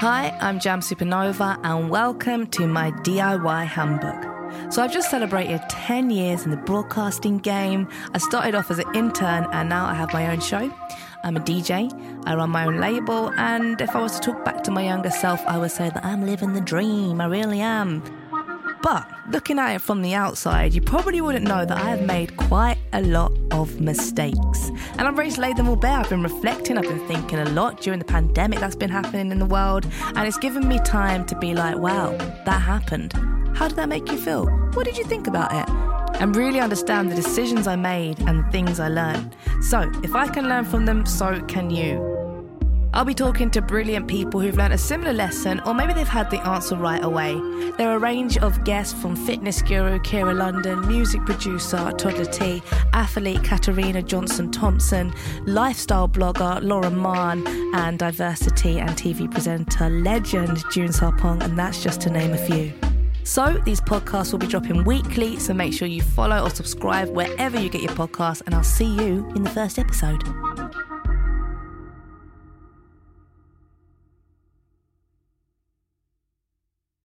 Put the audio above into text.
Hi, I'm Jam Supernova, and welcome to my DIY handbook. So, I've just celebrated 10 years in the broadcasting game. I started off as an intern, and now I have my own show. I'm a DJ, I run my own label, and if I was to talk back to my younger self, I would say that I'm living the dream. I really am. But looking at it from the outside, you probably wouldn't know that I have made quite a lot of mistakes. And ready to lay them all bare. I've been reflecting, I've been thinking a lot during the pandemic that's been happening in the world, and it's given me time to be like, wow, that happened. How did that make you feel? What did you think about it? And really understand the decisions I made and the things I learned. So, if I can learn from them, so can you. I'll be talking to brilliant people who've learned a similar lesson, or maybe they've had the answer right away. There are a range of guests from fitness guru Kira London, music producer Toddla T, athlete Katarina Johnson Thompson, lifestyle blogger Laura Mann, and diversity and TV presenter legend June Sarpong, and that's just to name a few. So, these podcasts will be dropping weekly, so make sure you follow or subscribe wherever you get your podcasts, and I'll see you in the first episode.